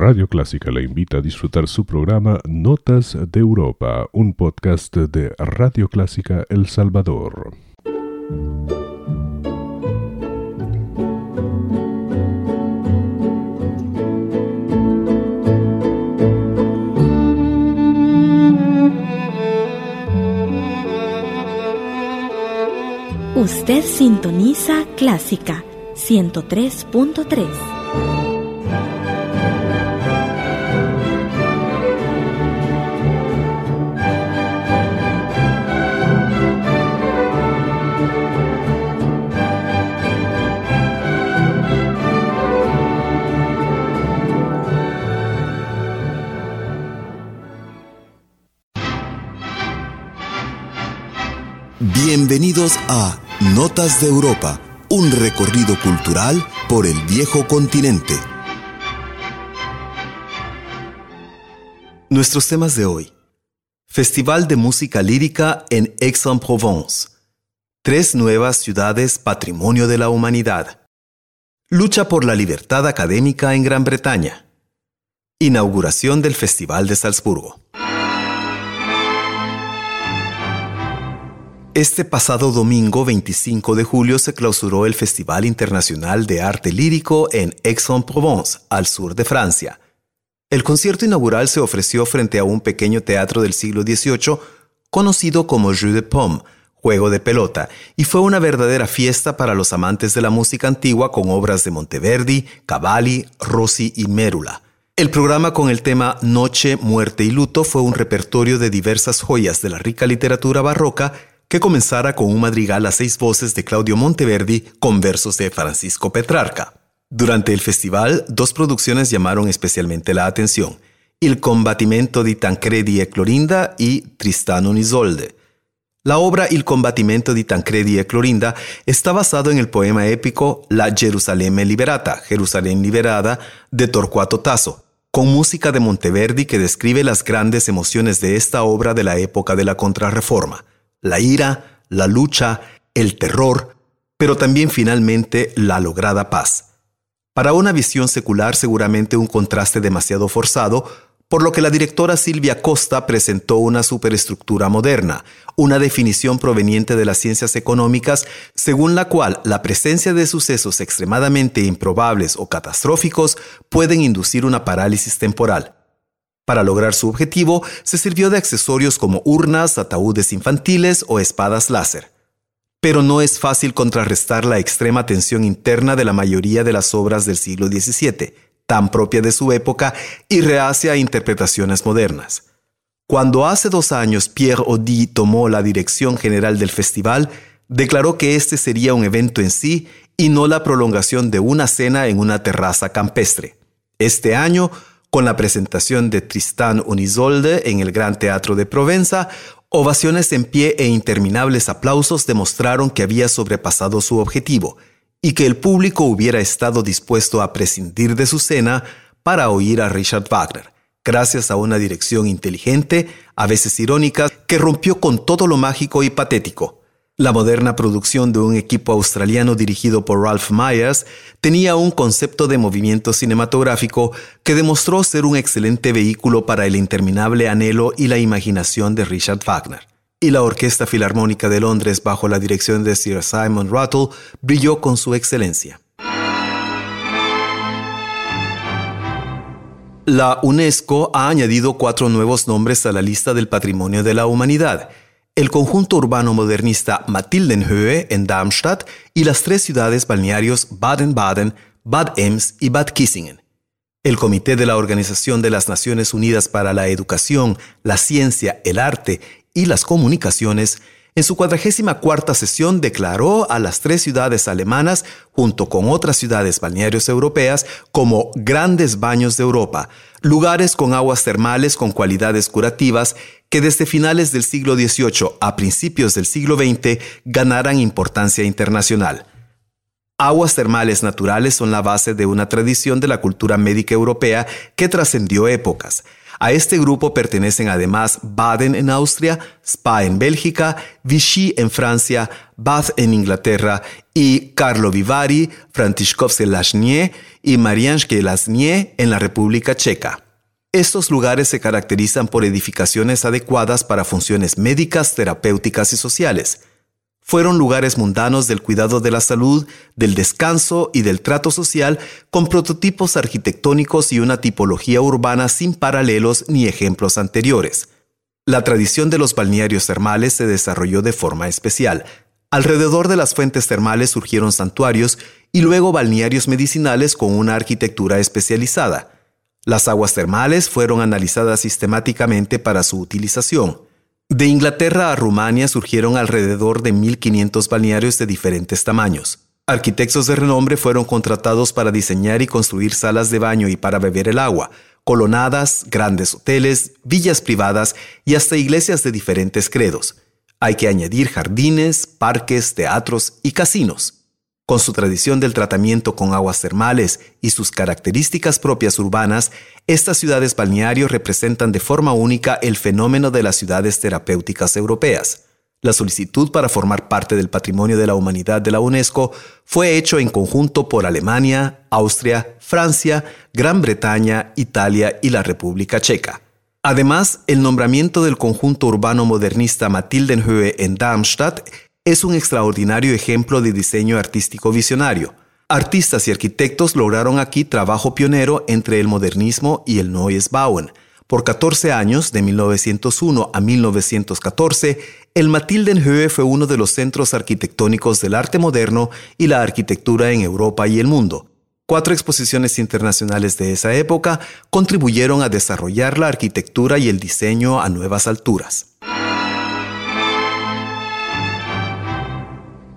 Radio Clásica le invita a disfrutar su programa Notas de Europa, un podcast de Radio Clásica El Salvador. Usted sintoniza Clásica 103.3. Bienvenidos a Notas de Europa, un recorrido cultural por el viejo continente. Nuestros temas de hoy. Festival de Música Lírica en Aix-en-Provence. Tres nuevas ciudades patrimonio de la humanidad. Lucha por la libertad académica en Gran Bretaña. Inauguración del Festival de Salzburgo. Este pasado domingo 25 de julio se clausuró el Festival Internacional de Arte Lírico en Aix-en-Provence, al sur de Francia. El concierto inaugural se ofreció frente a un pequeño teatro del siglo XVIII conocido como Jeu de Pomme, juego de pelota, y fue una verdadera fiesta para los amantes de la música antigua con obras de Monteverdi, Cavalli, Rossi y Mérula. El programa con el tema Noche, Muerte y Luto fue un repertorio de diversas joyas de la rica literatura barroca que comenzara con un madrigal a seis voces de Claudio Monteverdi con versos de Francisco Petrarca. Durante el festival, dos producciones llamaron especialmente la atención, Il combattimento di Tancredi e Clorinda y Tristano Isolde. La obra Il combattimento di Tancredi e Clorinda está basado en el poema épico La Gerusalemme Liberata, Jerusalén Liberada, de Torcuato Tasso, con música de Monteverdi que describe las grandes emociones de esta obra de la época de la Contrarreforma la ira, la lucha, el terror, pero también finalmente la lograda paz. Para una visión secular seguramente un contraste demasiado forzado, por lo que la directora Silvia Costa presentó una superestructura moderna, una definición proveniente de las ciencias económicas, según la cual la presencia de sucesos extremadamente improbables o catastróficos pueden inducir una parálisis temporal. Para lograr su objetivo, se sirvió de accesorios como urnas, ataúdes infantiles o espadas láser. Pero no es fácil contrarrestar la extrema tensión interna de la mayoría de las obras del siglo XVII, tan propia de su época y reacia a interpretaciones modernas. Cuando hace dos años Pierre Audi tomó la dirección general del festival, declaró que este sería un evento en sí y no la prolongación de una cena en una terraza campestre. Este año con la presentación de Tristán Unisolde en el Gran Teatro de Provenza, ovaciones en pie e interminables aplausos demostraron que había sobrepasado su objetivo y que el público hubiera estado dispuesto a prescindir de su cena para oír a Richard Wagner, gracias a una dirección inteligente, a veces irónica, que rompió con todo lo mágico y patético, la moderna producción de un equipo australiano dirigido por Ralph Myers tenía un concepto de movimiento cinematográfico que demostró ser un excelente vehículo para el interminable anhelo y la imaginación de Richard Wagner. Y la Orquesta Filarmónica de Londres, bajo la dirección de Sir Simon Rattle, brilló con su excelencia. La UNESCO ha añadido cuatro nuevos nombres a la lista del Patrimonio de la Humanidad el conjunto urbano modernista Matildenhöhe en Darmstadt y las tres ciudades balnearios Baden-Baden, Bad Ems y Bad Kissingen. El Comité de la Organización de las Naciones Unidas para la Educación, la Ciencia, el Arte y las Comunicaciones en su cuadragésima cuarta sesión declaró a las tres ciudades alemanas, junto con otras ciudades balnearios europeas, como grandes baños de Europa, lugares con aguas termales con cualidades curativas que desde finales del siglo XVIII a principios del siglo XX ganaran importancia internacional. Aguas termales naturales son la base de una tradición de la cultura médica europea que trascendió épocas, A este grupo pertenecen además Baden en Austria, Spa en Bélgica, Vichy en Francia, Bath en Inglaterra y Carlo Vivari, Františkovce-Lachnie y Marianske-Lasnie en la República Checa. Estos lugares se caracterizan por edificaciones adecuadas para funciones médicas, terapéuticas y sociales. Fueron lugares mundanos del cuidado de la salud, del descanso y del trato social, con prototipos arquitectónicos y una tipología urbana sin paralelos ni ejemplos anteriores. La tradición de los balnearios termales se desarrolló de forma especial. Alrededor de las fuentes termales surgieron santuarios y luego balnearios medicinales con una arquitectura especializada. Las aguas termales fueron analizadas sistemáticamente para su utilización. De Inglaterra a Rumania surgieron alrededor de 1.500 balnearios de diferentes tamaños. Arquitectos de renombre fueron contratados para diseñar y construir salas de baño y para beber el agua, colonadas, grandes hoteles, villas privadas y hasta iglesias de diferentes credos. Hay que añadir jardines, parques, teatros y casinos. Con su tradición del tratamiento con aguas termales y sus características propias urbanas, estas ciudades balnearios representan de forma única el fenómeno de las ciudades terapéuticas europeas. La solicitud para formar parte del Patrimonio de la Humanidad de la UNESCO fue hecho en conjunto por Alemania, Austria, Francia, Gran Bretaña, Italia y la República Checa. Además, el nombramiento del conjunto urbano modernista Matildenhöhe en Darmstadt es un extraordinario ejemplo de diseño artístico visionario. Artistas y arquitectos lograron aquí trabajo pionero entre el modernismo y el Neues Bauen. Por 14 años, de 1901 a 1914, el Matildenhöhe fue uno de los centros arquitectónicos del arte moderno y la arquitectura en Europa y el mundo. Cuatro exposiciones internacionales de esa época contribuyeron a desarrollar la arquitectura y el diseño a nuevas alturas.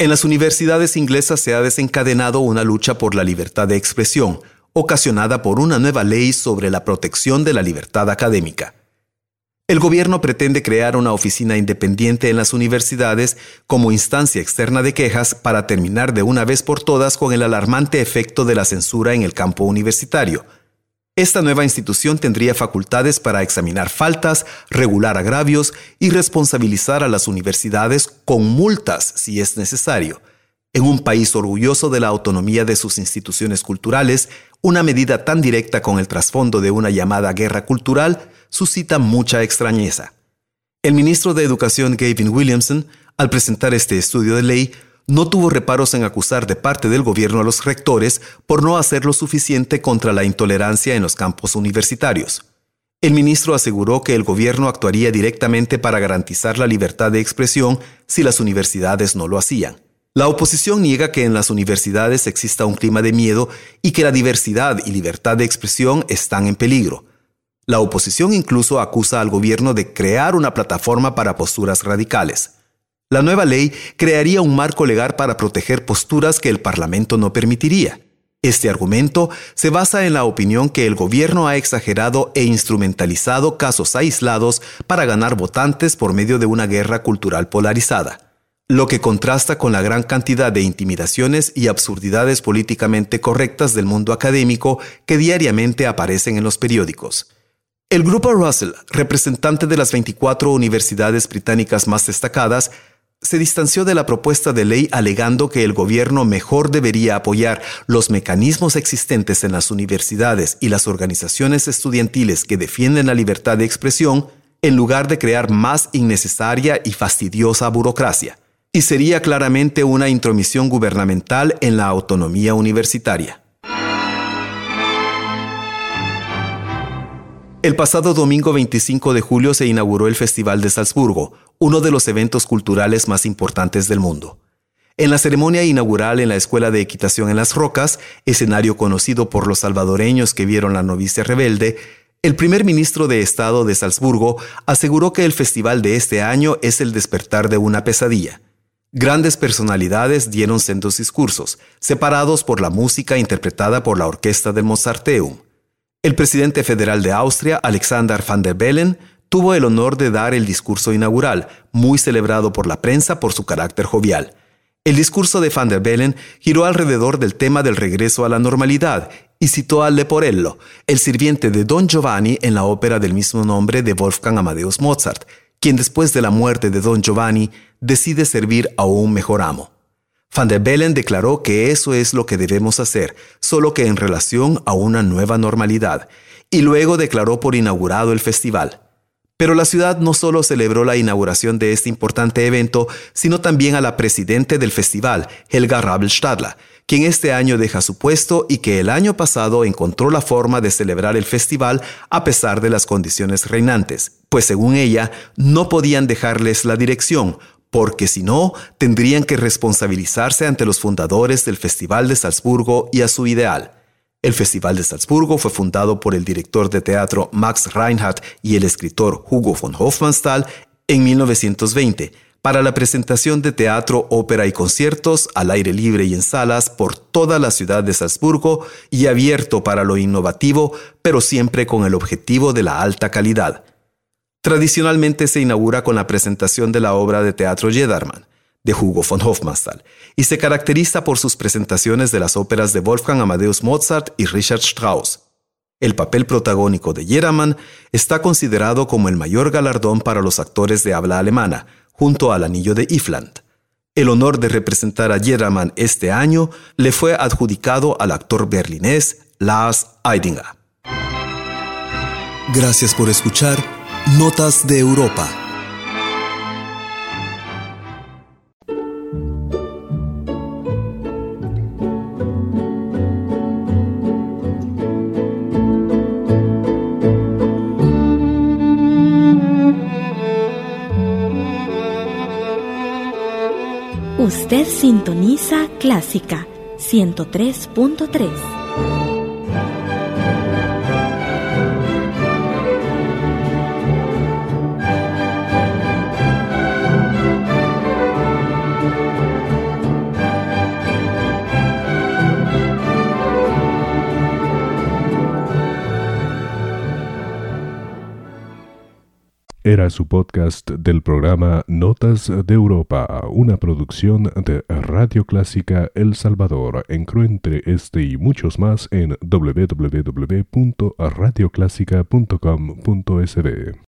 En las universidades inglesas se ha desencadenado una lucha por la libertad de expresión, ocasionada por una nueva ley sobre la protección de la libertad académica. El gobierno pretende crear una oficina independiente en las universidades como instancia externa de quejas para terminar de una vez por todas con el alarmante efecto de la censura en el campo universitario, esta nueva institución tendría facultades para examinar faltas, regular agravios y responsabilizar a las universidades con multas si es necesario. En un país orgulloso de la autonomía de sus instituciones culturales, una medida tan directa con el trasfondo de una llamada guerra cultural suscita mucha extrañeza. El ministro de Educación Gavin Williamson, al presentar este estudio de ley, no tuvo reparos en acusar de parte del gobierno a los rectores por no hacer lo suficiente contra la intolerancia en los campos universitarios. El ministro aseguró que el gobierno actuaría directamente para garantizar la libertad de expresión si las universidades no lo hacían. La oposición niega que en las universidades exista un clima de miedo y que la diversidad y libertad de expresión están en peligro. La oposición incluso acusa al gobierno de crear una plataforma para posturas radicales. La nueva ley crearía un marco legal para proteger posturas que el Parlamento no permitiría. Este argumento se basa en la opinión que el gobierno ha exagerado e instrumentalizado casos aislados para ganar votantes por medio de una guerra cultural polarizada, lo que contrasta con la gran cantidad de intimidaciones y absurdidades políticamente correctas del mundo académico que diariamente aparecen en los periódicos. El grupo Russell, representante de las 24 universidades británicas más destacadas, se distanció de la propuesta de ley alegando que el gobierno mejor debería apoyar los mecanismos existentes en las universidades y las organizaciones estudiantiles que defienden la libertad de expresión en lugar de crear más innecesaria y fastidiosa burocracia. Y sería claramente una intromisión gubernamental en la autonomía universitaria. El pasado domingo 25 de julio se inauguró el Festival de Salzburgo, uno de los eventos culturales más importantes del mundo. En la ceremonia inaugural en la Escuela de Equitación en las Rocas, escenario conocido por los salvadoreños que vieron la novicia rebelde, el primer ministro de Estado de Salzburgo aseguró que el festival de este año es el despertar de una pesadilla. Grandes personalidades dieron sendos discursos, separados por la música interpretada por la orquesta del Mozarteum. El presidente federal de Austria, Alexander van der Bellen, tuvo el honor de dar el discurso inaugural, muy celebrado por la prensa por su carácter jovial. El discurso de van der Bellen giró alrededor del tema del regreso a la normalidad y citó a Leporello, el sirviente de Don Giovanni en la ópera del mismo nombre de Wolfgang Amadeus Mozart, quien después de la muerte de Don Giovanni decide servir a un mejor amo. Van der Bellen declaró que eso es lo que debemos hacer, solo que en relación a una nueva normalidad, y luego declaró por inaugurado el festival. Pero la ciudad no solo celebró la inauguración de este importante evento, sino también a la presidente del festival, Helga Rabelstadler, quien este año deja su puesto y que el año pasado encontró la forma de celebrar el festival a pesar de las condiciones reinantes, pues según ella no podían dejarles la dirección, porque si no, tendrían que responsabilizarse ante los fundadores del Festival de Salzburgo y a su ideal. El Festival de Salzburgo fue fundado por el director de teatro Max Reinhardt y el escritor Hugo von Hofmannsthal en 1920 para la presentación de teatro, ópera y conciertos al aire libre y en salas por toda la ciudad de Salzburgo y abierto para lo innovativo, pero siempre con el objetivo de la alta calidad. Tradicionalmente se inaugura con la presentación de la obra de teatro Jedermann de Hugo von Hofmannsthal y se caracteriza por sus presentaciones de las óperas de Wolfgang Amadeus Mozart y Richard Strauss. El papel protagónico de Jedermann está considerado como el mayor galardón para los actores de habla alemana, junto al Anillo de Ifland. El honor de representar a Jedermann este año le fue adjudicado al actor berlinés Lars Eidinger. Gracias por escuchar Notas de Europa. Usted sintoniza Clásica 103.3. Era su podcast del programa Notas de Europa, una producción de Radio Clásica El Salvador. Encuentre este y muchos más en www.radioclásica.com.sb.